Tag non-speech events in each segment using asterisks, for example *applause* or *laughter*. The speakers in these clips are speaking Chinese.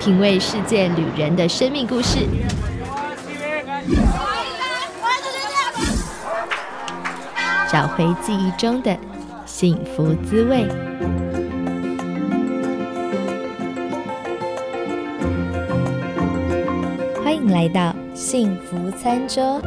品味世界旅人的生命故事，找回记忆中的幸福滋味。欢迎来到幸福餐桌。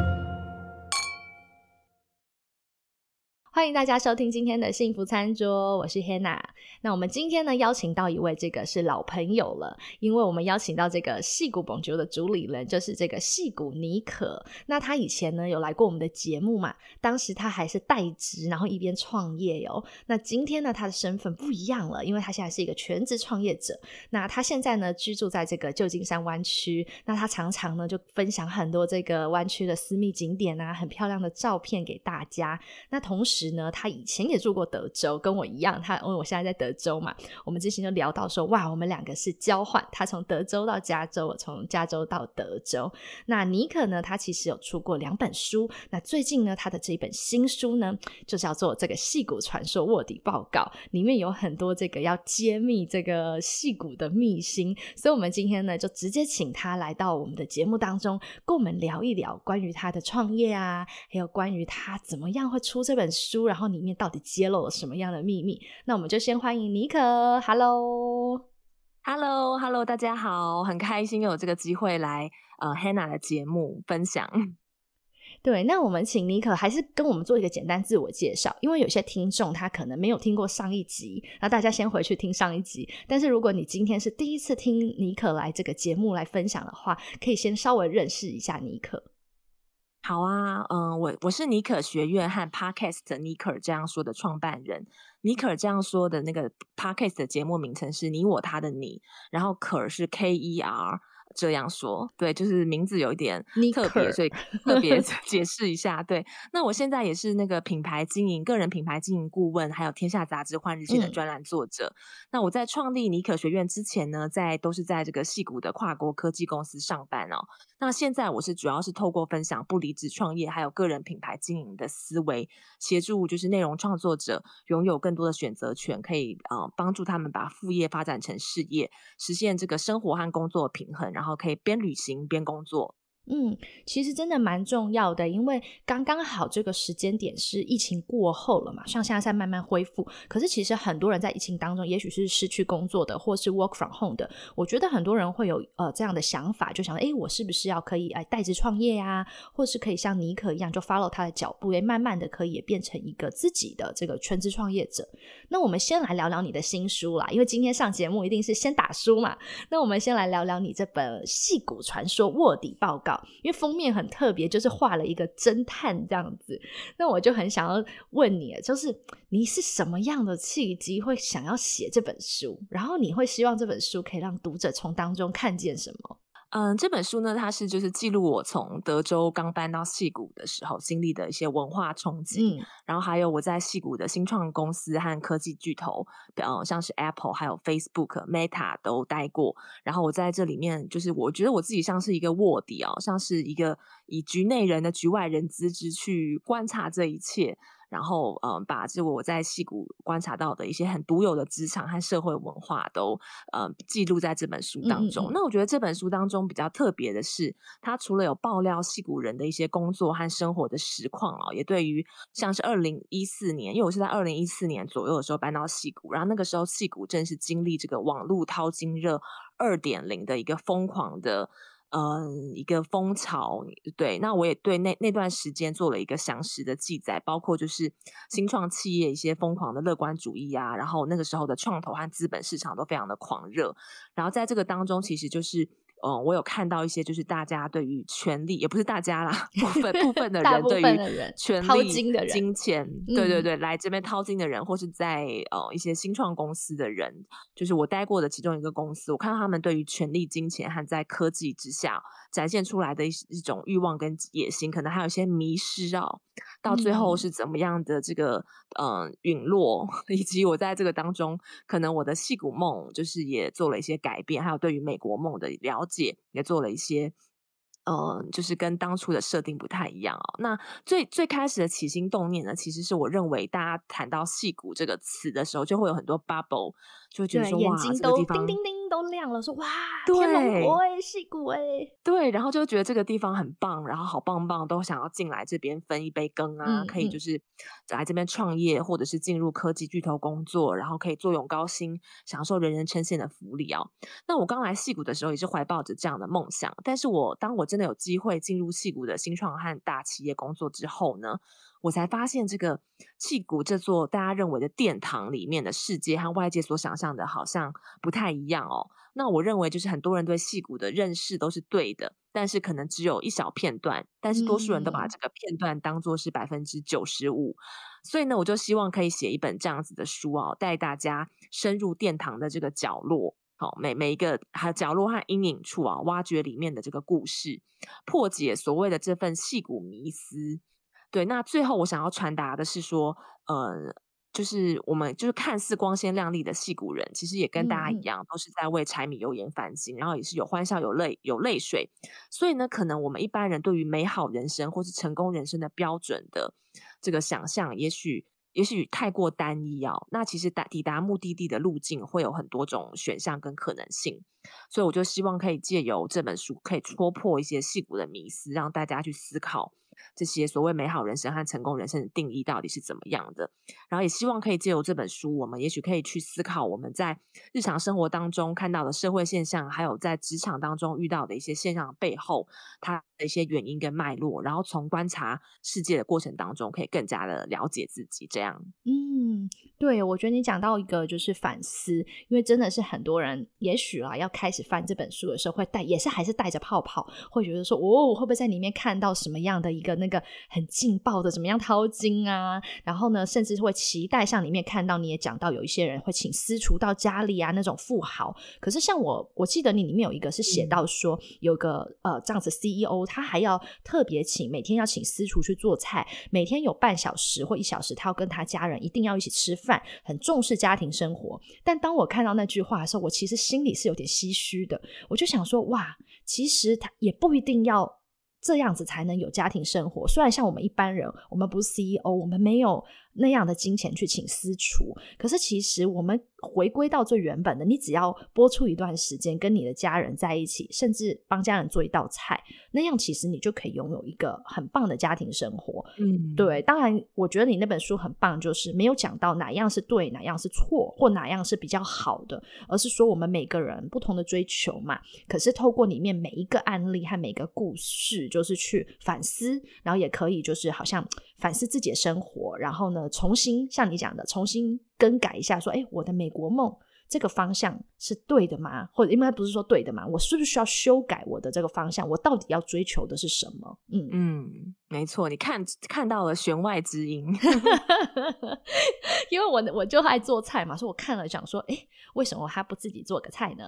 欢迎大家收听今天的幸福餐桌，我是 Hannah。那我们今天呢邀请到一位这个是老朋友了，因为我们邀请到这个戏骨蹦球的主理人就是这个戏骨尼可。那他以前呢有来过我们的节目嘛？当时他还是代职，然后一边创业哦。那今天呢他的身份不一样了，因为他现在是一个全职创业者。那他现在呢居住在这个旧金山湾区，那他常常呢就分享很多这个湾区的私密景点啊，很漂亮的照片给大家。那同时呢，他以前也住过德州，跟我一样。他因为我现在在德州嘛，我们之前就聊到说，哇，我们两个是交换。他从德州到加州，我从加州到德州。那尼克呢，他其实有出过两本书。那最近呢，他的这一本新书呢，就叫做《这个戏骨传说卧底报告》，里面有很多这个要揭秘这个戏骨的秘辛。所以，我们今天呢，就直接请他来到我们的节目当中，跟我们聊一聊关于他的创业啊，还有关于他怎么样会出这本书，然后里面到底揭露了什么样的秘密。那我们就先欢迎尼可，Hello，Hello，Hello，大家好，很开心有这个机会来呃 Hannah 的节目分享。对，那我们请尼可还是跟我们做一个简单自我介绍，因为有些听众他可能没有听过上一集，那大家先回去听上一集。但是如果你今天是第一次听尼可来这个节目来分享的话，可以先稍微认识一下尼可。好啊，嗯，我我是尼可学院和 Podcast 尼可这样说的创办人。尼可这样说的那个 Podcast 的节目名称是你我他的你，然后可是 K E R。这样说，对，就是名字有一点特别，所以特别 *laughs* 解释一下。对，那我现在也是那个品牌经营、个人品牌经营顾问，还有天下杂志换日线的专栏作者。那我在创立尼可学院之前呢，在都是在这个戏谷的跨国科技公司上班哦。那现在我是主要是透过分享不离职创业，还有个人品牌经营的思维，协助就是内容创作者拥有更多的选择权，可以呃帮助他们把副业发展成事业，实现这个生活和工作平衡，然后可以边旅行边工作。嗯，其实真的蛮重要的，因为刚刚好这个时间点是疫情过后了嘛，像现在在慢慢恢复。可是其实很多人在疫情当中，也许是失去工作的，或是 work from home 的。我觉得很多人会有呃这样的想法，就想哎，我是不是要可以哎代职创业呀，或是可以像尼可一样，就 follow 他的脚步，哎，慢慢的可以也变成一个自己的这个全职创业者。那我们先来聊聊你的新书啦，因为今天上节目一定是先打书嘛。那我们先来聊聊你这本《戏骨传说卧底报告》。因为封面很特别，就是画了一个侦探这样子，那我就很想要问你，就是你是什么样的契机会想要写这本书？然后你会希望这本书可以让读者从当中看见什么？嗯，这本书呢，它是就是记录我从德州刚搬到戏谷的时候经历的一些文化冲击，然后还有我在戏谷的新创公司和科技巨头，呃，像是 Apple、还有 Facebook、Meta 都待过。然后我在这里面，就是我觉得我自己像是一个卧底哦，像是一个以局内人的局外人资质去观察这一切。然后，嗯，把这我在戏谷观察到的一些很独有的职场和社会文化都，呃，记录在这本书当中。那我觉得这本书当中比较特别的是，它除了有爆料戏谷人的一些工作和生活的实况啊，也对于像是二零一四年，因为我是在二零一四年左右的时候搬到戏谷，然后那个时候戏谷正是经历这个网络淘金热二点零的一个疯狂的。嗯，一个风潮，对，那我也对那那段时间做了一个详实的记载，包括就是新创企业一些疯狂的乐观主义啊，然后那个时候的创投和资本市场都非常的狂热，然后在这个当中，其实就是。嗯，我有看到一些，就是大家对于权力，也不是大家啦，*laughs* 部分部分的人对于权力、金钱，对对对，来这边掏金的人，或是在呃一些新创公司的人，就是我待过的其中一个公司，我看到他们对于权力、金钱和在科技之下展现出来的一一种欲望跟野心，可能还有一些迷失哦，到最后是怎么样的这个嗯陨落，*laughs* 以及我在这个当中，可能我的戏骨梦就是也做了一些改变，还有对于美国梦的了解。也做了一些，嗯，就是跟当初的设定不太一样哦。那最最开始的起心动念呢，其实是我认为大家谈到“戏骨”这个词的时候，就会有很多 bubble，就觉得说哇，这个地方叮叮叮都亮了，说哇，天龙国哎，戏骨哎，对，然后就觉得这个地方很棒，然后好棒棒，都想要进来这边分一杯羹啊，可以就是来这边创业，或者是进入科技巨头工作，然后可以坐拥高薪，享受人人称羡的福利啊。那我刚来戏骨的时候也是怀抱着这样的梦想，但是我当我真的有机会进入戏骨的新创和大企业工作之后呢？我才发现，这个气谷这座大家认为的殿堂里面的世界和外界所想象的，好像不太一样哦。那我认为，就是很多人对戏骨的认识都是对的，但是可能只有一小片段，但是多数人都把这个片段当做是百分之九十五。所以呢，我就希望可以写一本这样子的书哦，带大家深入殿堂的这个角落，好每每一个还有角落和阴影处啊，挖掘里面的这个故事，破解所谓的这份戏骨迷思。对，那最后我想要传达的是说，呃，就是我们就是看似光鲜亮丽的戏骨人，其实也跟大家一样，都是在为柴米油盐烦心，然后也是有欢笑、有泪、有泪水。所以呢，可能我们一般人对于美好人生或是成功人生的标准的这个想象，也许也许太过单一哦。那其实达抵达目的地的路径会有很多种选项跟可能性。所以我就希望可以借由这本书，可以戳破一些戏骨的迷思，让大家去思考。这些所谓美好人生和成功人生的定义到底是怎么样的？然后也希望可以借由这本书，我们也许可以去思考我们在日常生活当中看到的社会现象，还有在职场当中遇到的一些现象背后，它的一些原因跟脉络，然后从观察世界的过程当中，可以更加的了解自己。这样，嗯，对，我觉得你讲到一个就是反思，因为真的是很多人也许啊要开始翻这本书的时候，会带也是还是带着泡泡，会觉得说，哦，会不会在里面看到什么样的个。那个很劲爆的，怎么样掏金啊？然后呢，甚至会期待像里面看到，你也讲到有一些人会请私厨到家里啊，那种富豪。可是像我，我记得你里面有一个是写到说，有个呃这样子 CEO，他还要特别请每天要请私厨去做菜，每天有半小时或一小时，他要跟他家人一定要一起吃饭，很重视家庭生活。但当我看到那句话的时候，我其实心里是有点唏嘘的。我就想说，哇，其实他也不一定要。这样子才能有家庭生活。虽然像我们一般人，我们不是 CEO，我们没有。那样的金钱去请私厨，可是其实我们回归到最原本的，你只要播出一段时间跟你的家人在一起，甚至帮家人做一道菜，那样其实你就可以拥有一个很棒的家庭生活。嗯，对。当然，我觉得你那本书很棒，就是没有讲到哪样是对，哪样是错，或哪样是比较好的，而是说我们每个人不同的追求嘛。可是透过里面每一个案例和每个故事，就是去反思，然后也可以就是好像反思自己的生活，然后呢。重新像你讲的，重新更改一下，说，哎，我的美国梦这个方向是对的吗？或者应该不是说对的吗？我是不是需要修改我的这个方向？我到底要追求的是什么？嗯嗯，没错，你看看到了弦外之音，*laughs* 因为我我就爱做菜嘛，所以我看了讲说，哎，为什么他不自己做个菜呢？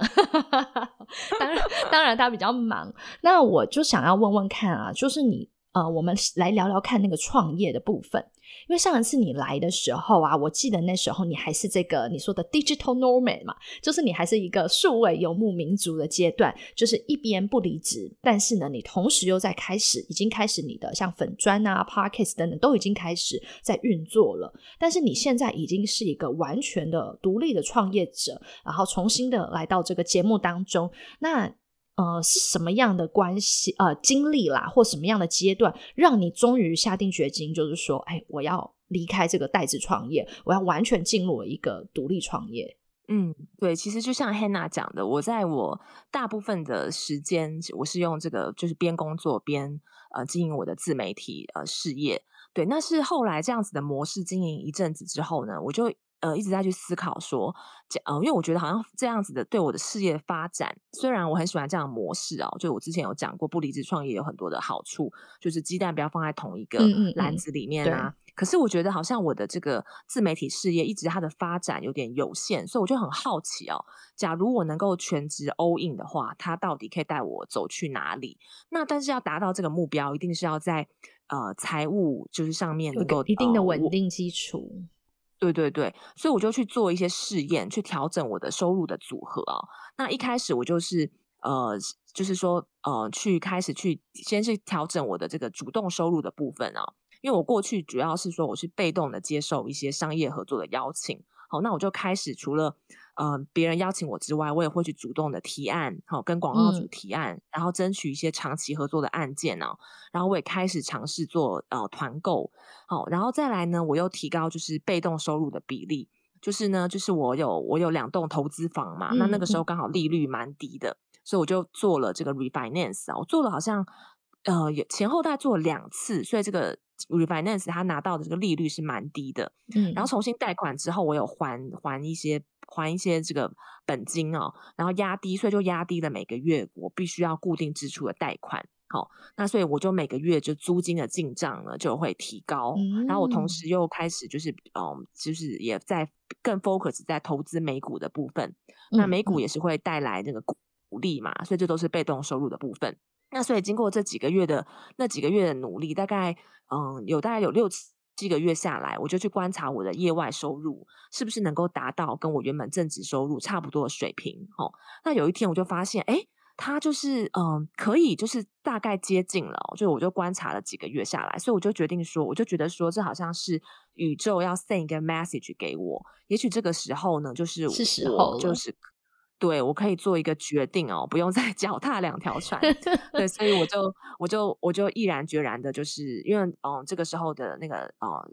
*laughs* 当然，当然他比较忙，那我就想要问问看啊，就是你。呃，我们来聊聊看那个创业的部分，因为上一次你来的时候啊，我记得那时候你还是这个你说的 digital nomad 嘛，就是你还是一个数位游牧民族的阶段，就是一边不离职，但是呢，你同时又在开始，已经开始你的像粉砖啊、podcast 等等都已经开始在运作了，但是你现在已经是一个完全的独立的创业者，然后重新的来到这个节目当中，那。呃，是什么样的关系呃经历啦，或什么样的阶段，让你终于下定决心，就是说，哎，我要离开这个代职创业，我要完全进入一个独立创业。嗯，对，其实就像 Hannah 讲的，我在我大部分的时间，我是用这个就是边工作边呃经营我的自媒体呃事业。对，那是后来这样子的模式经营一阵子之后呢，我就。呃，一直在去思考说，呃，因为我觉得好像这样子的对我的事业发展，虽然我很喜欢这样的模式哦，就我之前有讲过，不离职创业有很多的好处，就是鸡蛋不要放在同一个篮子里面啊。可是我觉得好像我的这个自媒体事业一直它的发展有点有限，所以我就很好奇哦，假如我能够全职 all in 的话，它到底可以带我走去哪里？那但是要达到这个目标，一定是要在呃财务就是上面能够一定的稳定基础。对对对，所以我就去做一些试验，去调整我的收入的组合啊。那一开始我就是呃，就是说呃，去开始去先去调整我的这个主动收入的部分啊。因为我过去主要是说我是被动的接受一些商业合作的邀请，好，那我就开始除了呃，别人邀请我之外，我也会去主动的提案，好跟广告主提案，然后争取一些长期合作的案件哦。然后我也开始尝试做呃团购，好，然后再来呢，我又提高就是被动收入的比例，就是呢，就是我有我有两栋投资房嘛，那那个时候刚好利率蛮低的，所以我就做了这个 refinance 啊，我做了好像。呃，前后大概做了两次，所以这个 refinance 他拿到的这个利率是蛮低的。嗯，然后重新贷款之后，我有还还一些还一些这个本金哦，然后压低，所以就压低了每个月我必须要固定支出的贷款。好，那所以我就每个月就租金的进账呢就会提高。然后我同时又开始就是嗯，就是也在更 focus 在投资美股的部分。那美股也是会带来那个股利嘛，所以这都是被动收入的部分。那所以经过这几个月的那几个月的努力，大概嗯有大概有六七个月下来，我就去观察我的业外收入是不是能够达到跟我原本正职收入差不多的水平。哦，那有一天我就发现，哎，它就是嗯可以就是大概接近了，就我就观察了几个月下来，所以我就决定说，我就觉得说这好像是宇宙要 send 一个 message 给我，也许这个时候呢，就是是时候就是。对，我可以做一个决定哦，不用再 *laughs* 脚踏两条船。*laughs* 对，所以我就我就我就毅然决然的，就是因为嗯，这个时候的那个呃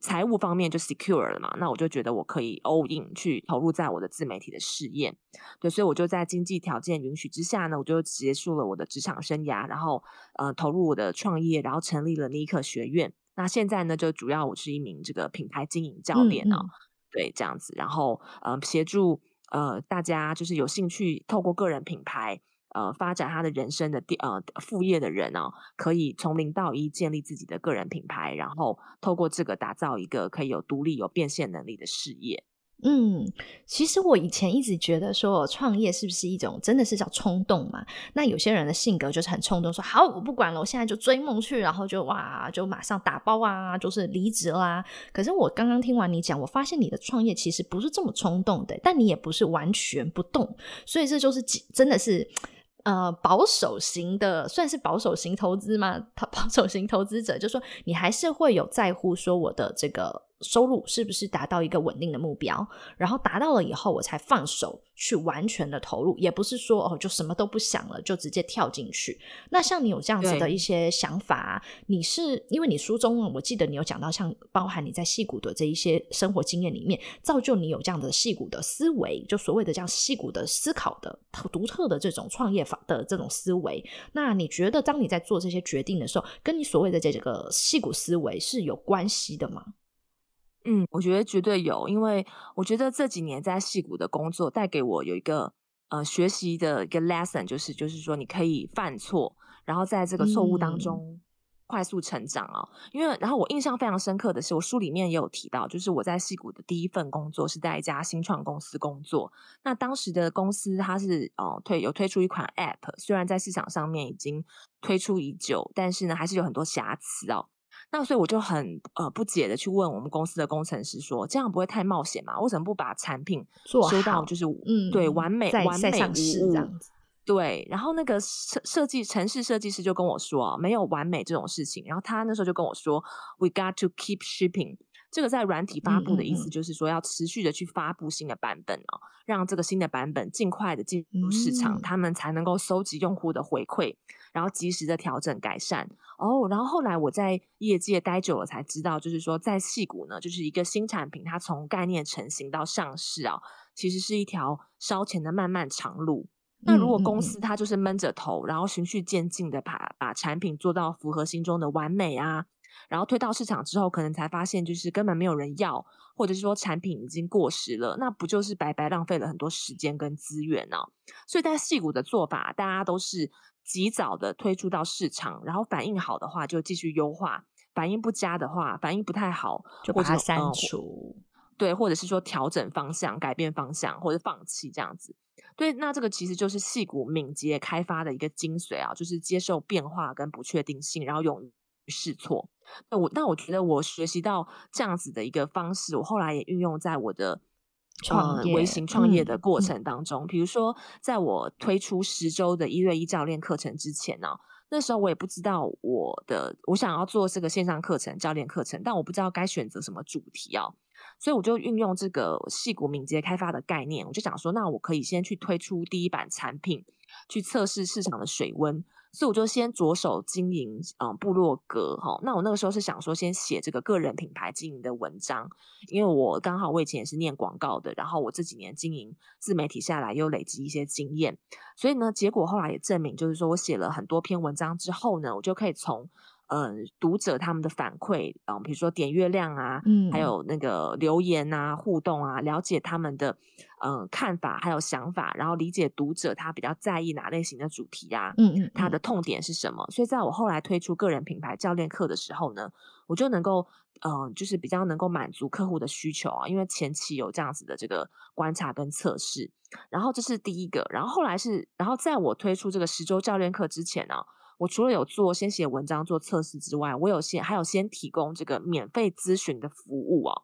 财务方面就 secure 了嘛，那我就觉得我可以 all in 去投入在我的自媒体的事业。对，所以我就在经济条件允许之下呢，我就结束了我的职场生涯，然后呃投入我的创业，然后成立了尼克学院。那现在呢，就主要我是一名这个品牌经营教练哦，对，这样子，然后呃协助。呃，大家就是有兴趣透过个人品牌，呃，发展他的人生的第呃副业的人哦，可以从零到一建立自己的个人品牌，然后透过这个打造一个可以有独立、有变现能力的事业。嗯，其实我以前一直觉得说创业是不是一种真的是叫冲动嘛？那有些人的性格就是很冲动，说好我不管了，我现在就追梦去，然后就哇就马上打包啊，就是离职啦。可是我刚刚听完你讲，我发现你的创业其实不是这么冲动的，但你也不是完全不动，所以这就是真的是呃保守型的，算是保守型投资吗？他 *laughs* 保守型投资者就说你还是会有在乎说我的这个。收入是不是达到一个稳定的目标？然后达到了以后，我才放手去完全的投入，也不是说哦，就什么都不想了，就直接跳进去。那像你有这样子的一些想法，你是因为你书中我记得你有讲到，像包含你在戏骨的这一些生活经验里面，造就你有这样的戏骨的思维，就所谓的这样戏骨的思考的独特的这种创业法的这种思维。那你觉得当你在做这些决定的时候，跟你所谓的这个戏骨思维是有关系的吗？嗯，我觉得绝对有，因为我觉得这几年在戏谷的工作带给我有一个呃学习的一个 lesson，就是就是说你可以犯错，然后在这个错误当中快速成长哦。因为然后我印象非常深刻的是，我书里面也有提到，就是我在戏谷的第一份工作是在一家新创公司工作。那当时的公司它是哦推有推出一款 app，虽然在市场上面已经推出已久，但是呢还是有很多瑕疵哦。那所以我就很呃不解的去问我们公司的工程师说，这样不会太冒险吗？为什么不把产品修到就是嗯对完美完美无误？对，然后那个设设计城市设计师就跟我说，没有完美这种事情。然后他那时候就跟我说，We got to keep shipping。这个在软体发布的意思就是说，要持续的去发布新的版本哦，让这个新的版本尽快的进入市场，他们才能够收集用户的回馈，然后及时的调整改善。哦，然后后来我在业界待久了才知道，就是说在戏股呢，就是一个新产品，它从概念成型到上市啊，其实是一条烧钱的漫漫长路。那如果公司它就是闷着头，然后循序渐进的把把产品做到符合心中的完美啊。然后推到市场之后，可能才发现就是根本没有人要，或者是说产品已经过时了，那不就是白白浪费了很多时间跟资源呢？所以在戏股的做法，大家都是及早的推出到市场，然后反应好的话就继续优化，反应不佳的话，反应不太好就把它删除，对，或者是说调整方向、改变方向或者放弃这样子。对，那这个其实就是戏股敏捷开发的一个精髓啊，就是接受变化跟不确定性，然后勇于试错。那我，那我觉得我学习到这样子的一个方式，我后来也运用在我的创业、微型创业的过程当中。比如说，在我推出十周的一对一教练课程之前呢，那时候我也不知道我的我想要做这个线上课程、教练课程，但我不知道该选择什么主题啊。所以我就运用这个细谷敏捷开发的概念，我就想说，那我可以先去推出第一版产品，去测试市场的水温。所以我就先着手经营，嗯，部落格哈。那我那个时候是想说，先写这个个人品牌经营的文章，因为我刚好我以前也是念广告的，然后我这几年经营自媒体下来，又累积一些经验，所以呢，结果后来也证明，就是说我写了很多篇文章之后呢，我就可以从。嗯，读者他们的反馈嗯，比如说点阅量啊，嗯，还有那个留言啊、互动啊，了解他们的嗯看法还有想法，然后理解读者他比较在意哪类型的主题啊，嗯嗯，他的痛点是什么？所以在我后来推出个人品牌教练课的时候呢，我就能够嗯，就是比较能够满足客户的需求啊，因为前期有这样子的这个观察跟测试，然后这是第一个，然后后来是，然后在我推出这个十周教练课之前呢。我除了有做先写文章做测试之外，我有先还有先提供这个免费咨询的服务哦。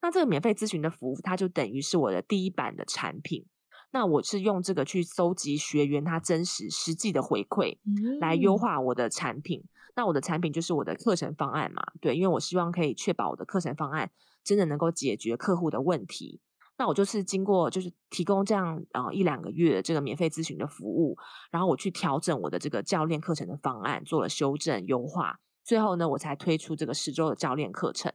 那这个免费咨询的服务，它就等于是我的第一版的产品。那我是用这个去搜集学员他真实实际的回馈，来优化我的产品。那我的产品就是我的课程方案嘛？对，因为我希望可以确保我的课程方案真的能够解决客户的问题。那我就是经过，就是提供这样啊一两个月这个免费咨询的服务，然后我去调整我的这个教练课程的方案，做了修正优化，最后呢，我才推出这个十周的教练课程。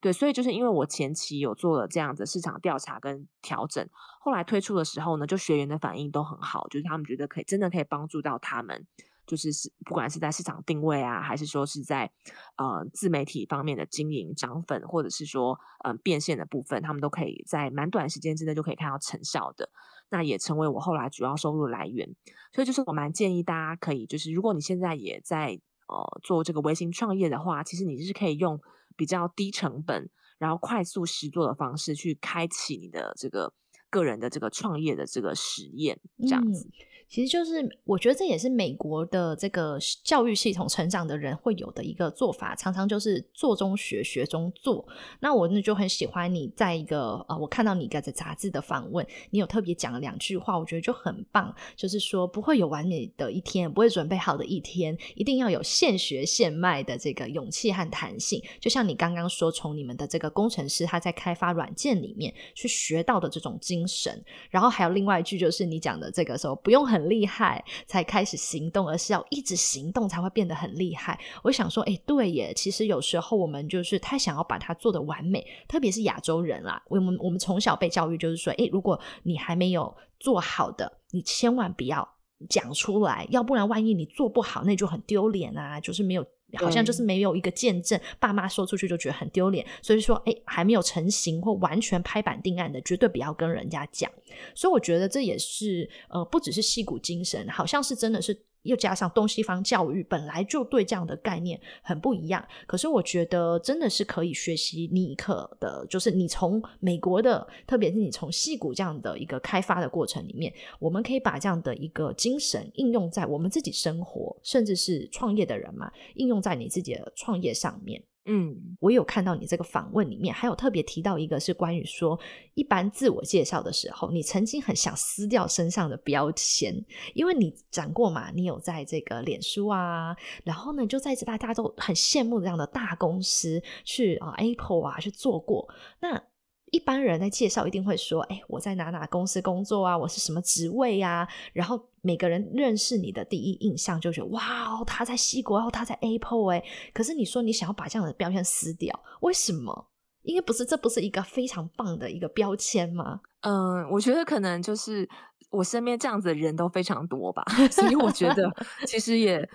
对，所以就是因为我前期有做了这样的市场调查跟调整，后来推出的时候呢，就学员的反应都很好，就是他们觉得可以，真的可以帮助到他们。就是是不管是在市场定位啊，还是说是在呃自媒体方面的经营涨粉，或者是说嗯变现的部分，他们都可以在蛮短时间之内就可以看到成效的。那也成为我后来主要收入来源。所以就是我蛮建议大家可以，就是如果你现在也在呃做这个微型创业的话，其实你是可以用比较低成本，然后快速实做的方式去开启你的这个个人的这个创业的这个实验，这样子。其实就是，我觉得这也是美国的这个教育系统成长的人会有的一个做法，常常就是做中学，学中做。那我呢就很喜欢你在一个呃，我看到你在杂志的访问，你有特别讲了两句话，我觉得就很棒，就是说不会有完美的一天，不会准备好的一天，一定要有现学现卖的这个勇气和弹性。就像你刚刚说，从你们的这个工程师他在开发软件里面去学到的这种经精神，然后还有另外一句就是你讲的这个时候不用很。厉害才开始行动，而是要一直行动才会变得很厉害。我想说，哎，对耶，其实有时候我们就是太想要把它做的完美，特别是亚洲人啦。我们我们从小被教育就是说，哎，如果你还没有做好的，你千万不要讲出来，要不然万一你做不好，那就很丢脸啊，就是没有。好像就是没有一个见证，爸妈说出去就觉得很丢脸，所以说，哎，还没有成型或完全拍板定案的，绝对不要跟人家讲。所以我觉得这也是，呃，不只是戏骨精神，好像是真的是。又加上东西方教育本来就对这样的概念很不一样，可是我觉得真的是可以学习尼克的，就是你从美国的，特别是你从戏骨这样的一个开发的过程里面，我们可以把这样的一个精神应用在我们自己生活，甚至是创业的人嘛，应用在你自己的创业上面。嗯，我有看到你这个访问里面，还有特别提到一个是关于说，一般自我介绍的时候，你曾经很想撕掉身上的标签，因为你讲过嘛，你有在这个脸书啊，然后呢，就在这大家都很羡慕这样的大公司去啊，Apple 啊去做过，那。一般人在介绍一定会说：“哎，我在哪哪公司工作啊？我是什么职位呀？”然后每个人认识你的第一印象就觉得：“哇，他在西国，然后他在 Apple。”哎，可是你说你想要把这样的标签撕掉，为什么？因为不是，这不是一个非常棒的一个标签吗？嗯，我觉得可能就是我身边这样子的人都非常多吧，所以我觉得其实也。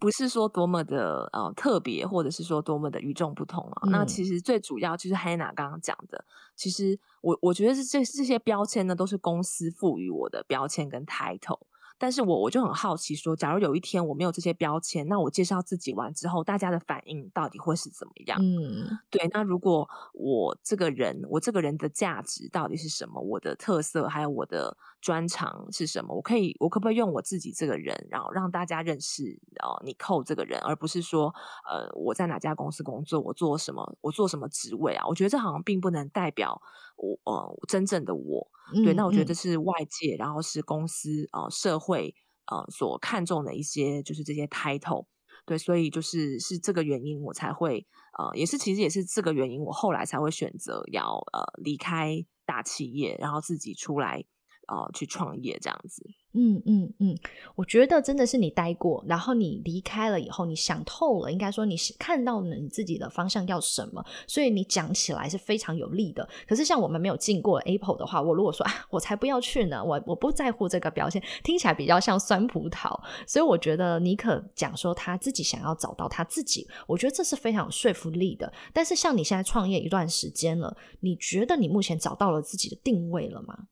不是说多么的呃特别，或者是说多么的与众不同啊。那其实最主要就是 Hannah 刚刚讲的，其实我我觉得是这这些标签呢，都是公司赋予我的标签跟 title。但是我我就很好奇，说假如有一天我没有这些标签，那我介绍自己完之后，大家的反应到底会是怎么样？嗯，对。那如果我这个人，我这个人的价值到底是什么？我的特色还有我的专长是什么？我可以，我可不可以用我自己这个人，然后让大家认识哦，你扣这个人，而不是说呃我在哪家公司工作，我做什么，我做什么职位啊？我觉得这好像并不能代表我呃真正的我。对，那我觉得这是外界，然后是公司呃社会会呃所看重的一些，就是这些 title。对，所以就是是这个原因，我才会呃，也是其实也是这个原因，我后来才会选择要呃离开大企业，然后自己出来。哦，去创业这样子，嗯嗯嗯，我觉得真的是你待过，然后你离开了以后，你想透了，应该说你看到了你自己的方向要什么，所以你讲起来是非常有利的。可是像我们没有进过 Apple 的话，我如果说啊，我才不要去呢，我我不在乎这个表现，听起来比较像酸葡萄。所以我觉得尼可讲说他自己想要找到他自己，我觉得这是非常有说服力的。但是像你现在创业一段时间了，你觉得你目前找到了自己的定位了吗？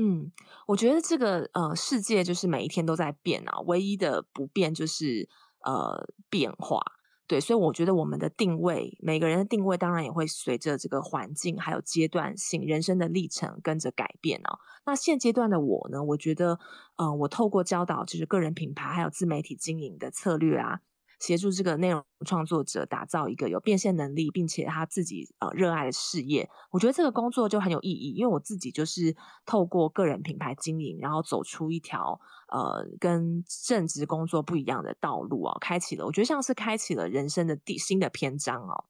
嗯，我觉得这个呃世界就是每一天都在变啊，唯一的不变就是呃变化。对，所以我觉得我们的定位，每个人的定位当然也会随着这个环境还有阶段性人生的历程跟着改变哦。那现阶段的我呢，我觉得，嗯，我透过教导就是个人品牌还有自媒体经营的策略啊。协助这个内容创作者打造一个有变现能力，并且他自己呃热爱的事业，我觉得这个工作就很有意义。因为我自己就是透过个人品牌经营，然后走出一条呃跟正职工作不一样的道路啊，开启了我觉得像是开启了人生的第新的篇章哦。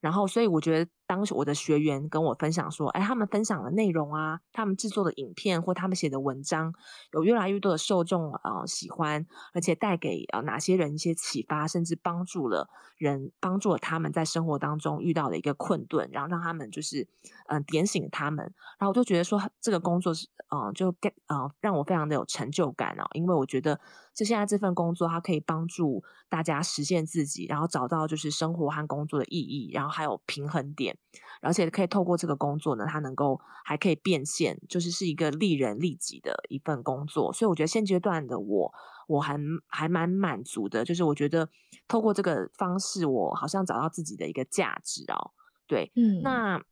然后，所以我觉得。当时我的学员跟我分享说，哎，他们分享的内容啊，他们制作的影片或他们写的文章，有越来越多的受众啊喜欢，而且带给呃哪些人一些启发，甚至帮助了人，帮助了他们在生活当中遇到的一个困顿，然后让他们就是嗯点醒他们，然后我就觉得说这个工作是嗯就给嗯让我非常的有成就感哦，因为我觉得。就现在这份工作，它可以帮助大家实现自己，然后找到就是生活和工作的意义，然后还有平衡点，而且可以透过这个工作呢，它能够还可以变现，就是是一个利人利己的一份工作。所以我觉得现阶段的我，我还还蛮满足的，就是我觉得透过这个方式，我好像找到自己的一个价值哦。对，嗯，那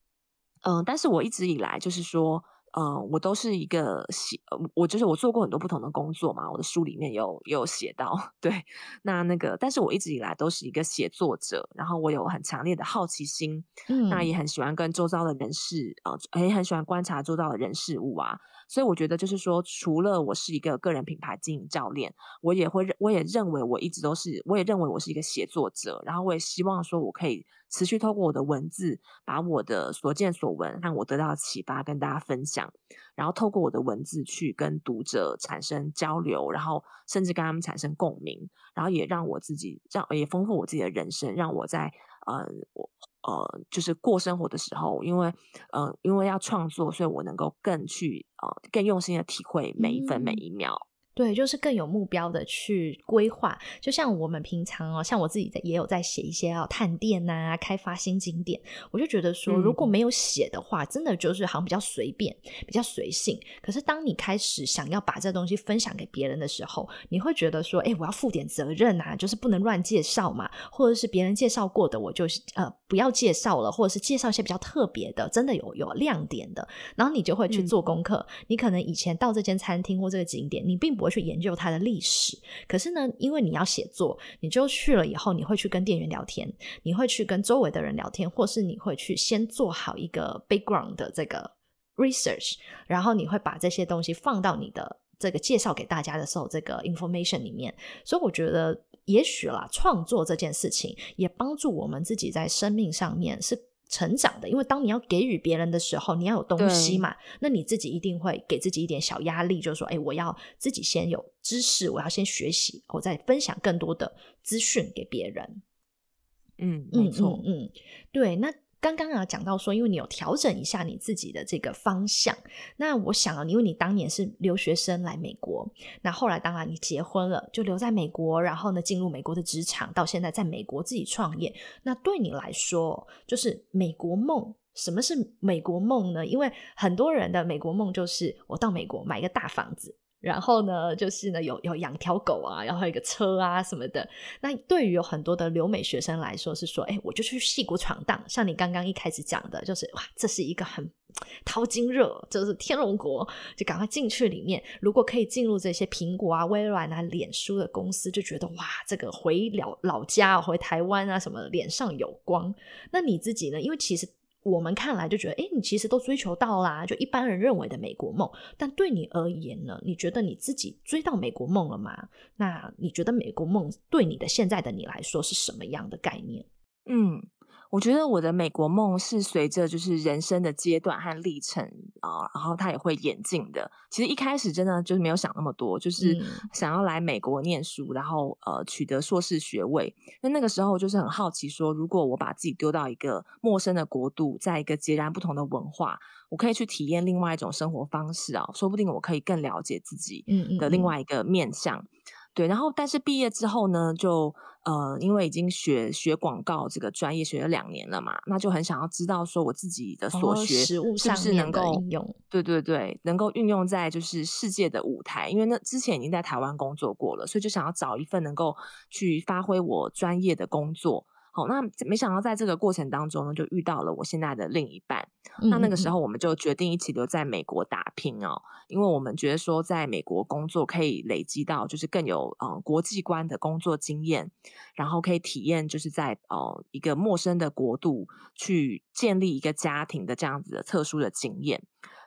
嗯，但是我一直以来就是说。嗯，我都是一个写，我就是我做过很多不同的工作嘛，我的书里面有有写到，*laughs* 对，那那个，但是我一直以来都是一个写作者，然后我有很强烈的好奇心，嗯，那也很喜欢跟周遭的人事，呃，也很喜欢观察周遭的人事物啊，所以我觉得就是说，除了我是一个个人品牌经营教练，我也会，我也认为我一直都是，我也认为我是一个写作者，然后我也希望说我可以。持续透过我的文字，把我的所见所闻让我得到启发跟大家分享，然后透过我的文字去跟读者产生交流，然后甚至跟他们产生共鸣，然后也让我自己让也丰富我自己的人生，让我在呃我呃就是过生活的时候，因为呃因为要创作，所以我能够更去呃更用心的体会每一分每一秒。对，就是更有目标的去规划。就像我们平常哦，像我自己的也有在写一些要探店呐，开发新景点。我就觉得说，如果没有写的话，真的就是好像比较随便，比较随性。可是当你开始想要把这东西分享给别人的时候，你会觉得说，哎，我要负点责任啊，就是不能乱介绍嘛，或者是别人介绍过的，我就呃不要介绍了，或者是介绍一些比较特别的，真的有有亮点的。然后你就会去做功课。你可能以前到这间餐厅或这个景点，你并不。会去研究它的历史，可是呢，因为你要写作，你就去了以后，你会去跟店员聊天，你会去跟周围的人聊天，或是你会去先做好一个 background 的这个 research，然后你会把这些东西放到你的这个介绍给大家的时候，这个 information 里面。所以我觉得，也许啦，创作这件事情也帮助我们自己在生命上面是。成长的，因为当你要给予别人的时候，你要有东西嘛，那你自己一定会给自己一点小压力，就是说，哎，我要自己先有知识，我要先学习，我再分享更多的资讯给别人。嗯，没错，嗯，对，那。刚刚啊讲到说，因为你有调整一下你自己的这个方向，那我想啊，因为你当年是留学生来美国，那后来当然你结婚了，就留在美国，然后呢进入美国的职场，到现在在美国自己创业，那对你来说就是美国梦。什么是美国梦呢？因为很多人的美国梦就是我到美国买一个大房子。然后呢，就是呢，有有养条狗啊，然后一个车啊什么的。那对于有很多的留美学生来说，是说，哎，我就去戏谷闯荡。像你刚刚一开始讲的，就是哇，这是一个很淘金热，就是天龙国，就赶快进去里面。如果可以进入这些苹果啊、微软啊、脸书的公司，就觉得哇，这个回老老家、回台湾啊什么，脸上有光。那你自己呢？因为其实。我们看来就觉得，哎，你其实都追求到啦，就一般人认为的美国梦。但对你而言呢？你觉得你自己追到美国梦了吗？那你觉得美国梦对你的现在的你来说是什么样的概念？嗯。我觉得我的美国梦是随着就是人生的阶段和历程啊，然后它也会演进的。其实一开始真的就是没有想那么多，就是想要来美国念书，然后呃取得硕士学位。那那个时候就是很好奇，说如果我把自己丢到一个陌生的国度，在一个截然不同的文化，我可以去体验另外一种生活方式啊，说不定我可以更了解自己的另外一个面相。对，然后但是毕业之后呢，就呃，因为已经学学广告这个专业学了两年了嘛，那就很想要知道说我自己的所学是不是能够应用？对对对，能够运用在就是世界的舞台，因为那之前已经在台湾工作过了，所以就想要找一份能够去发挥我专业的工作。好，那没想到在这个过程当中呢，就遇到了我现在的另一半。那那个时候，我们就决定一起留在美国打拼哦，因为我们觉得说，在美国工作可以累积到就是更有呃国际观的工作经验，然后可以体验就是在呃一个陌生的国度去建立一个家庭的这样子的特殊的经验。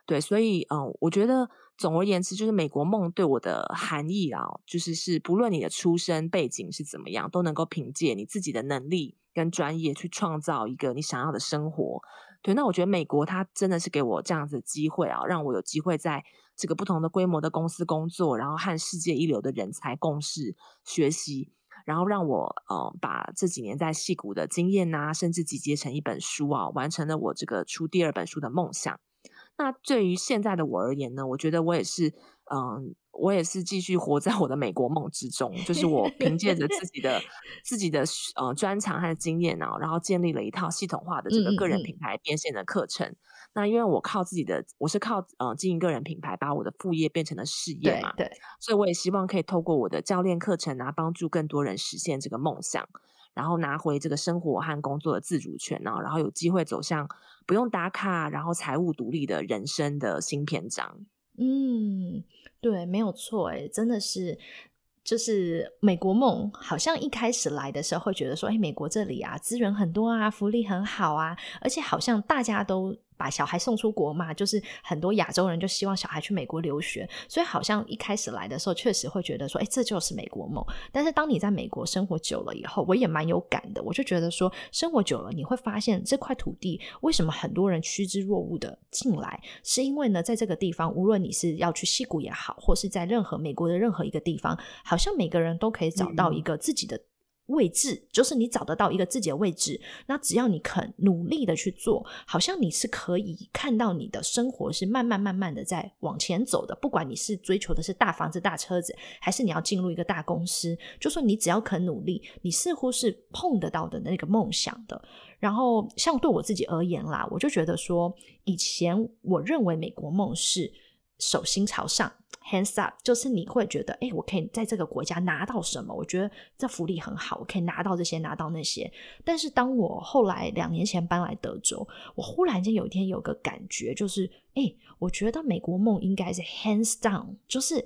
对，所以嗯，我觉得总而言之，就是美国梦对我的含义啊，就是是不论你的出身背景是怎么样，都能够凭借你自己的能力跟专业去创造一个你想要的生活。对，那我觉得美国它真的是给我这样子的机会啊，让我有机会在这个不同的规模的公司工作，然后和世界一流的人才共事学习，然后让我呃把这几年在戏谷的经验呐，甚至集结成一本书啊，完成了我这个出第二本书的梦想。那对于现在的我而言呢，我觉得我也是，嗯，我也是继续活在我的美国梦之中，就是我凭借着自己的 *laughs* 自己的呃专长和经验啊，然后建立了一套系统化的这个个人品牌变现的课程。那因为我靠自己的，我是靠呃经营个人品牌，把我的副业变成了事业嘛，对，所以我也希望可以透过我的教练课程啊，帮助更多人实现这个梦想。然后拿回这个生活和工作的自主权呢，然后有机会走向不用打卡，然后财务独立的人生的新篇章。嗯，对，没有错，哎，真的是，就是美国梦，好像一开始来的时候会觉得说，哎，美国这里啊，资源很多啊，福利很好啊，而且好像大家都。把小孩送出国嘛，就是很多亚洲人就希望小孩去美国留学，所以好像一开始来的时候，确实会觉得说，哎，这就是美国梦。但是当你在美国生活久了以后，我也蛮有感的，我就觉得说，生活久了你会发现这块土地为什么很多人趋之若鹜的进来，是因为呢，在这个地方，无论你是要去西谷也好，或是在任何美国的任何一个地方，好像每个人都可以找到一个自己的。位置就是你找得到一个自己的位置，那只要你肯努力的去做，好像你是可以看到你的生活是慢慢慢慢的在往前走的。不管你是追求的是大房子、大车子，还是你要进入一个大公司，就说你只要肯努力，你似乎是碰得到的那个梦想的。然后，像对我自己而言啦，我就觉得说，以前我认为美国梦是手心朝上。Hands up，就是你会觉得，哎，我可以在这个国家拿到什么？我觉得这福利很好，我可以拿到这些，拿到那些。但是当我后来两年前搬来德州，我忽然间有一天有个感觉，就是，哎，我觉得美国梦应该是 hands down，就是。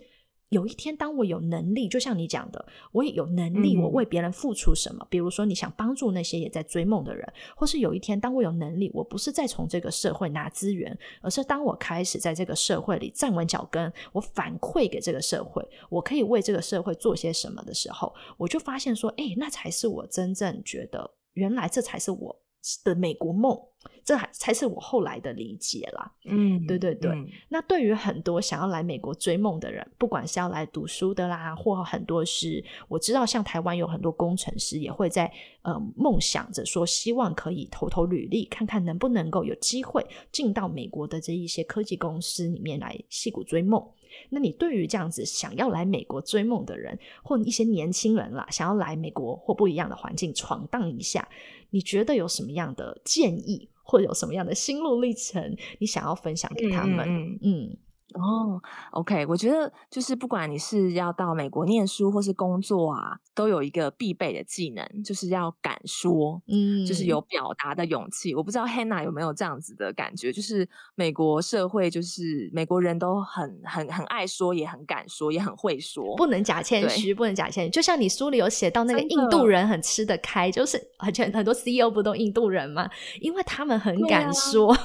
有一天，当我有能力，就像你讲的，我也有能力，我为别人付出什么？比如说，你想帮助那些也在追梦的人，或是有一天，当我有能力，我不是再从这个社会拿资源，而是当我开始在这个社会里站稳脚跟，我反馈给这个社会，我可以为这个社会做些什么的时候，我就发现说，哎，那才是我真正觉得，原来这才是我的美国梦。这还才是我后来的理解啦。嗯，对对对。那对于很多想要来美国追梦的人，不管是要来读书的啦，或很多是我知道，像台湾有很多工程师也会在呃梦想着说，希望可以投投履历，看看能不能够有机会进到美国的这一些科技公司里面来戏骨追梦。那你对于这样子想要来美国追梦的人，或一些年轻人啦，想要来美国或不一样的环境闯荡一下，你觉得有什么样的建议？或者有什么样的心路历程，你想要分享给他们？嗯，哦，OK，我觉得就是不管你是要到美国念书或是工作啊，都有一个必备的技能，就是要敢说，嗯，就是有表达的勇气。我不知道 Hannah 有没有这样子的感觉，就是美国社会，就是美国人都很很很爱说，也很敢说，也很会说，不能假谦虚，不能假谦虚。就像你书里有写到那个印度人很吃得开，就是 *laughs* 而且很多 CEO 不都印度人吗？因为他们很敢说。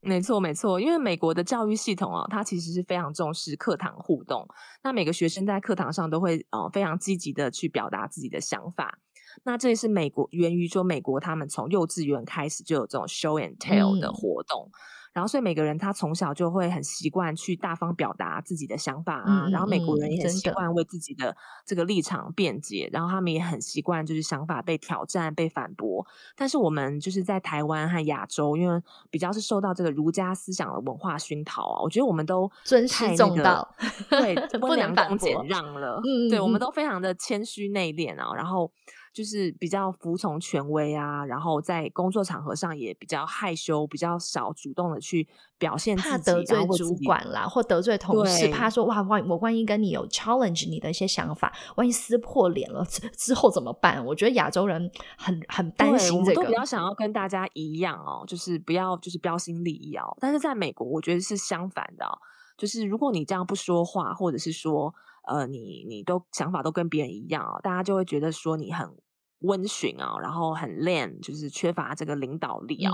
没错，没错，因为美国的教育系统啊，它其实是非常重视课堂互动。那每个学生在课堂上都会呃非常积极的去表达自己的想法。那这也是美国源于说美国他们从幼稚园开始就有这种 show and tell 的活动。然后，所以每个人他从小就会很习惯去大方表达自己的想法啊。然后美国人也很习惯为自己的这个立场辩解。然后他们也很习惯就是想法被挑战、被反驳。但是我们就是在台湾和亚洲，因为比较是受到这个儒家思想的文化熏陶啊，我觉得我们都尊师重道，对，温良恭俭让了。嗯，对，我们都非常的谦虚内敛啊。然后。就是比较服从权威啊，然后在工作场合上也比较害羞，比较少主动的去表现自己，怕得罪主管啦，或得罪同事，怕说哇万我万一跟你有 challenge 你的一些想法，万一撕破脸了之后怎么办？我觉得亚洲人很很担心这个，都比较想要跟大家一样哦，就是不要就是标新立异哦。但是在美国，我觉得是相反的，哦就是如果你这样不说话，或者是说呃你你都想法都跟别人一样哦，大家就会觉得说你很。温驯啊，然后很练，就是缺乏这个领导力啊。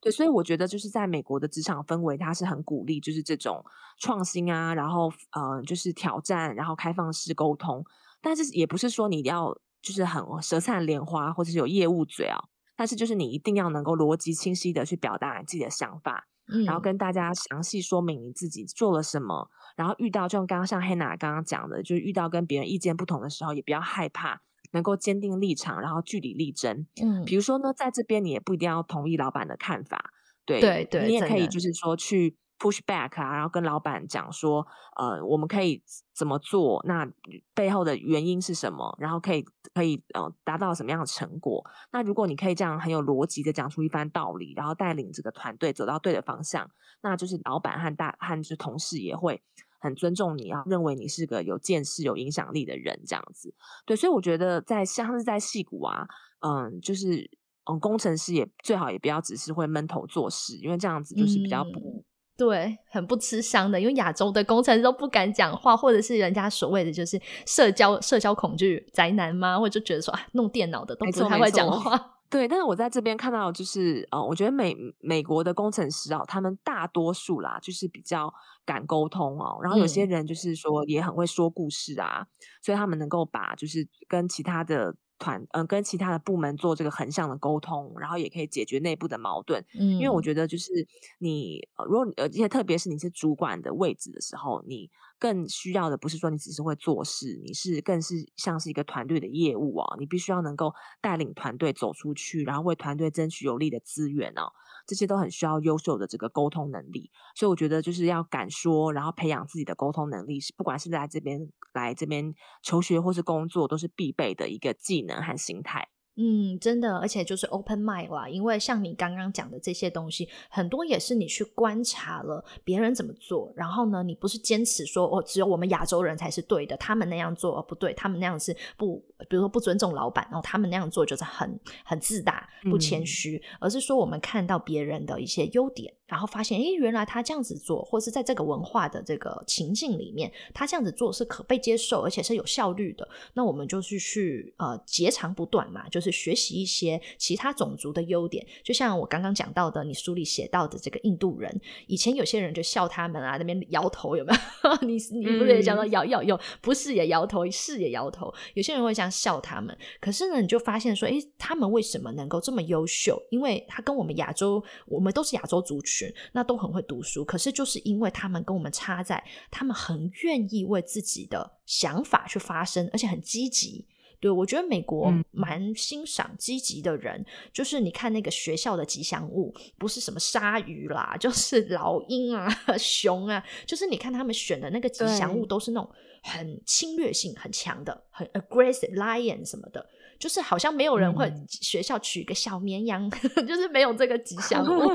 对，所以我觉得就是在美国的职场氛围，它是很鼓励就是这种创新啊，然后呃，就是挑战，然后开放式沟通。但是也不是说你要就是很舌灿莲花，或者是有业务嘴啊。但是就是你一定要能够逻辑清晰的去表达你自己的想法，然后跟大家详细说明你自己做了什么。然后遇到就像刚刚像黑娜刚刚讲的，就是遇到跟别人意见不同的时候，也不要害怕。能够坚定立场，然后据理力争。嗯，比如说呢，在这边你也不一定要同意老板的看法，对对对，你也可以就是说去 push back 啊，然后跟老板讲说，呃，我们可以怎么做？那背后的原因是什么？然后可以可以呃达到什么样的成果？那如果你可以这样很有逻辑的讲出一番道理，然后带领这个团队走到对的方向，那就是老板和大和就同事也会。很尊重你啊，认为你是个有见识、有影响力的人，这样子。对，所以我觉得在像是在戏骨啊，嗯，就是嗯，工程师也最好也不要只是会闷头做事，因为这样子就是比较不对，很不吃香的。因为亚洲的工程师都不敢讲话，或者是人家所谓的就是社交社交恐惧宅男吗？或者就觉得说啊，弄电脑的都不太会讲话。对，但是我在这边看到，就是呃，我觉得美美国的工程师啊，他们大多数啦，就是比较敢沟通哦。然后有些人就是说也很会说故事啊，所以他们能够把就是跟其他的。团嗯，跟其他的部门做这个横向的沟通，然后也可以解决内部的矛盾。嗯，因为我觉得就是你，如果而且特别是你是主管的位置的时候，你更需要的不是说你只是会做事，你是更是像是一个团队的业务啊，你必须要能够带领团队走出去，然后为团队争取有利的资源哦。这些都很需要优秀的这个沟通能力，所以我觉得就是要敢说，然后培养自己的沟通能力，是不管是在这边来这边求学或是工作，都是必备的一个技能和心态。嗯，真的，而且就是 open mind 啦，因为像你刚刚讲的这些东西，很多也是你去观察了别人怎么做，然后呢，你不是坚持说哦，只有我们亚洲人才是对的，他们那样做不对，他们那样是不，比如说不尊重老板，然后他们那样做就是很很自大、不谦虚，而是说我们看到别人的一些优点。然后发现，诶，原来他这样子做，或是在这个文化的这个情境里面，他这样子做是可被接受，而且是有效率的。那我们就是去呃截长补短嘛，就是学习一些其他种族的优点。就像我刚刚讲到的，你书里写到的这个印度人，以前有些人就笑他们啊，那边摇头有没有？*laughs* 你你不是也讲到摇摇摇，不是也摇头，是也摇头。有些人会这样笑他们，可是呢，你就发现说，诶，他们为什么能够这么优秀？因为他跟我们亚洲，我们都是亚洲族群。那都很会读书，可是就是因为他们跟我们差在，他们很愿意为自己的想法去发声，而且很积极。对我觉得美国蛮欣赏积极的人，就是你看那个学校的吉祥物，不是什么鲨鱼啦，*laughs* 就是老鹰啊、熊啊，就是你看他们选的那个吉祥物都是那种很侵略性很强的，很 aggressive lion 什么的。就是好像没有人会学校取个小绵羊，*laughs* 就是没有这个吉祥物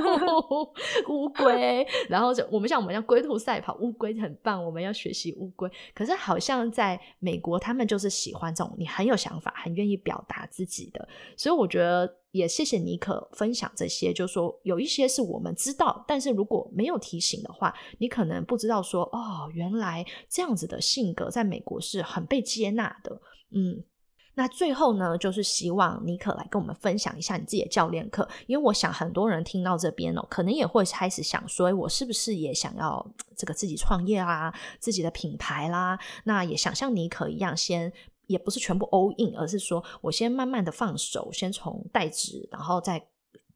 *laughs* 乌龟。然后就我们像我们像龟兔赛跑，乌龟很棒，我们要学习乌龟。可是好像在美国，他们就是喜欢这种你很有想法、很愿意表达自己的。所以我觉得也谢谢尼可分享这些，就是说有一些是我们知道，但是如果没有提醒的话，你可能不知道说哦，原来这样子的性格在美国是很被接纳的。嗯。那最后呢，就是希望妮可来跟我们分享一下你自己的教练课，因为我想很多人听到这边哦，可能也会开始想说，我是不是也想要这个自己创业啊，自己的品牌啦？那也想像妮可一样，先也不是全部 all in，而是说我先慢慢的放手，先从代职，然后再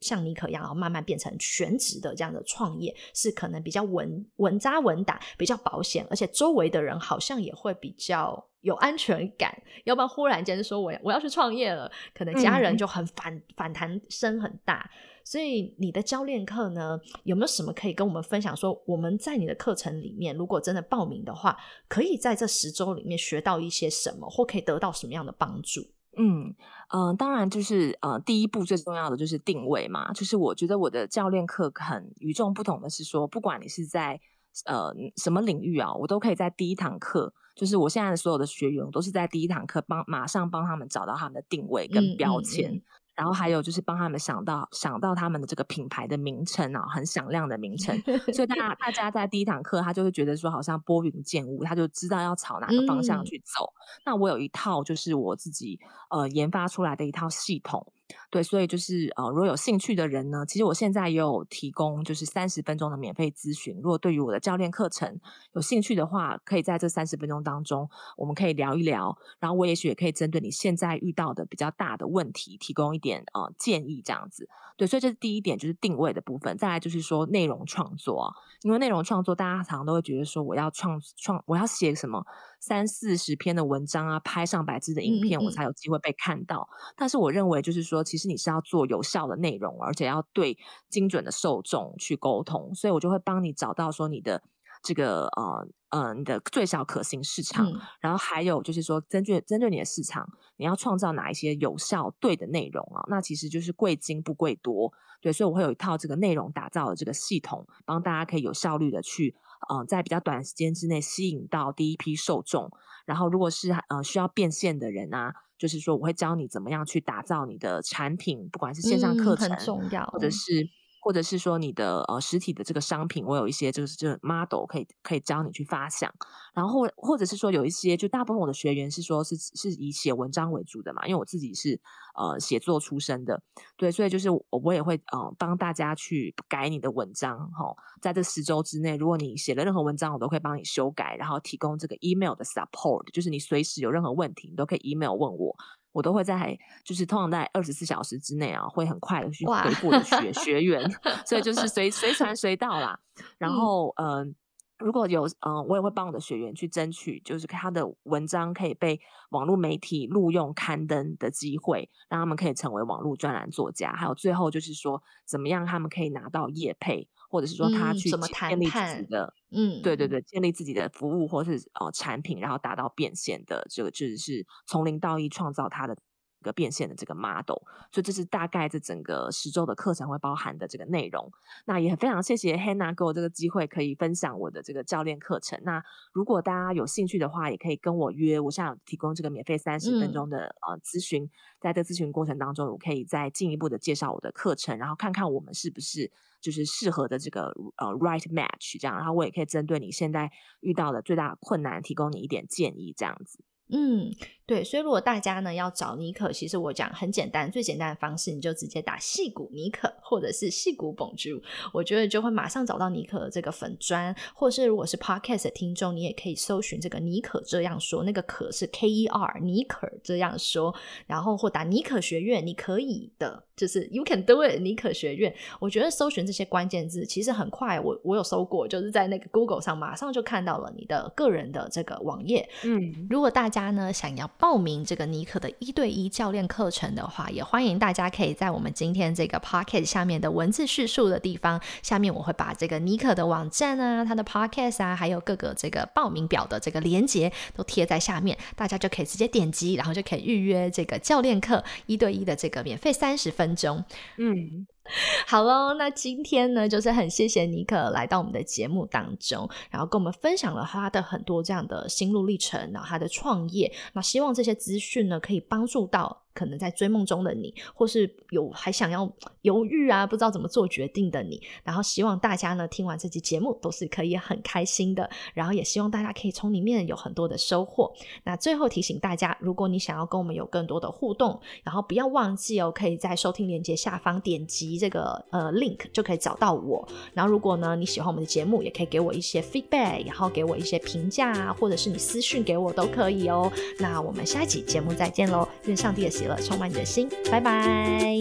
像尼可一样，然后慢慢变成全职的这样的创业，是可能比较稳稳扎稳打，比较保险，而且周围的人好像也会比较。有安全感，要不然忽然间说我我要去创业了，可能家人就很反反弹声很大。所以你的教练课呢，有没有什么可以跟我们分享？说我们在你的课程里面，如果真的报名的话，可以在这十周里面学到一些什么，或可以得到什么样的帮助？嗯嗯，当然就是呃，第一步最重要的就是定位嘛。就是我觉得我的教练课很与众不同的是说，不管你是在呃什么领域啊，我都可以在第一堂课。就是我现在的所有的学员，都是在第一堂课帮马上帮他们找到他们的定位跟标签，然后还有就是帮他们想到想到他们的这个品牌的名称啊，很响亮的名称。所以大家 *laughs* 大家在第一堂课，他就会觉得说好像拨云见雾，他就知道要朝哪个方向去走。那我有一套就是我自己呃研发出来的一套系统。对，所以就是呃，如果有兴趣的人呢，其实我现在也有提供就是三十分钟的免费咨询。如果对于我的教练课程有兴趣的话，可以在这三十分钟当中，我们可以聊一聊。然后我也许也可以针对你现在遇到的比较大的问题，提供一点呃建议这样子。对，所以这是第一点，就是定位的部分。再来就是说内容创作，因为内容创作大家常常都会觉得说，我要创创，我要写什么？三四十篇的文章啊，拍上百支的影片，我才有机会被看到。但是我认为，就是说，其实你是要做有效的内容，而且要对精准的受众去沟通。所以我就会帮你找到说你的这个呃呃你的最小可行市场，然后还有就是说针对针对你的市场，你要创造哪一些有效对的内容啊？那其实就是贵精不贵多。对，所以我会有一套这个内容打造的这个系统，帮大家可以有效率的去。嗯，在比较短时间之内吸引到第一批受众，然后如果是呃需要变现的人啊，就是说我会教你怎么样去打造你的产品，不管是线上课程，很重要，或者是。或者是说你的呃实体的这个商品，我有一些就是这个 model 可以可以教你去发想，然后或或者是说有一些就大部分我的学员是说是是以写文章为主的嘛，因为我自己是呃写作出身的，对，所以就是我我也会呃帮大家去改你的文章哈，在这十周之内，如果你写了任何文章，我都可以帮你修改，然后提供这个 email 的 support，就是你随时有任何问题，你都可以 email 问我。我都会在，就是通常在二十四小时之内啊，会很快的去回复学 *laughs* 学员，所以就是随随传随到啦。然后，嗯，如果有，嗯，我也会帮我的学员去争取，就是他的文章可以被网络媒体录用刊登的机会，让他们可以成为网络专栏作家。还有最后就是说，怎么样他们可以拿到业配。或者是说他去建立自己的，嗯，对对对，建立自己的服务或是呃产品，然后达到变现的这个，就是从零到一创造他的。一个变现的这个 model，所以这是大概这整个十周的课程会包含的这个内容。那也非常谢谢 Hannah 给我这个机会，可以分享我的这个教练课程。那如果大家有兴趣的话，也可以跟我约，我现在提供这个免费三十分钟的呃咨询，在这咨询过程当中，我可以再进一步的介绍我的课程，然后看看我们是不是就是适合的这个呃 right match 这样，然后我也可以针对你现在遇到的最大困难，提供你一点建议这样子。嗯，对，所以如果大家呢要找尼可，其实我讲很简单，最简单的方式，你就直接打戏骨尼可，或者是戏骨蹦珠，我觉得就会马上找到尼可的这个粉砖，或是如果是 podcast 的听众，你也可以搜寻这个尼可这样说，那个可是 K E R 尼可这样说，然后或打尼可学院，你可以的。就是 You can do it，尼可学院。我觉得搜寻这些关键字其实很快，我我有搜过，就是在那个 Google 上马上就看到了你的个人的这个网页。嗯，如果大家家呢想要报名这个尼可的一对一教练课程的话，也欢迎大家可以在我们今天这个 podcast 下面的文字叙述的地方，下面我会把这个尼可的网站啊、他的 podcast 啊，还有各个这个报名表的这个连接都贴在下面，大家就可以直接点击，然后就可以预约这个教练课一对一的这个免费三十分钟。嗯。*laughs* 好喽，那今天呢，就是很谢谢尼克来到我们的节目当中，然后跟我们分享了他的很多这样的心路历程，然后他的创业，那希望这些资讯呢，可以帮助到。可能在追梦中的你，或是有还想要犹豫啊，不知道怎么做决定的你，然后希望大家呢听完这期节目都是可以很开心的，然后也希望大家可以从里面有很多的收获。那最后提醒大家，如果你想要跟我们有更多的互动，然后不要忘记哦，可以在收听链接下方点击这个呃 link 就可以找到我。然后如果呢你喜欢我们的节目，也可以给我一些 feedback，然后给我一些评价啊，或者是你私讯给我都可以哦。那我们下一集节目再见喽，愿上帝的。了充满你的心，拜拜。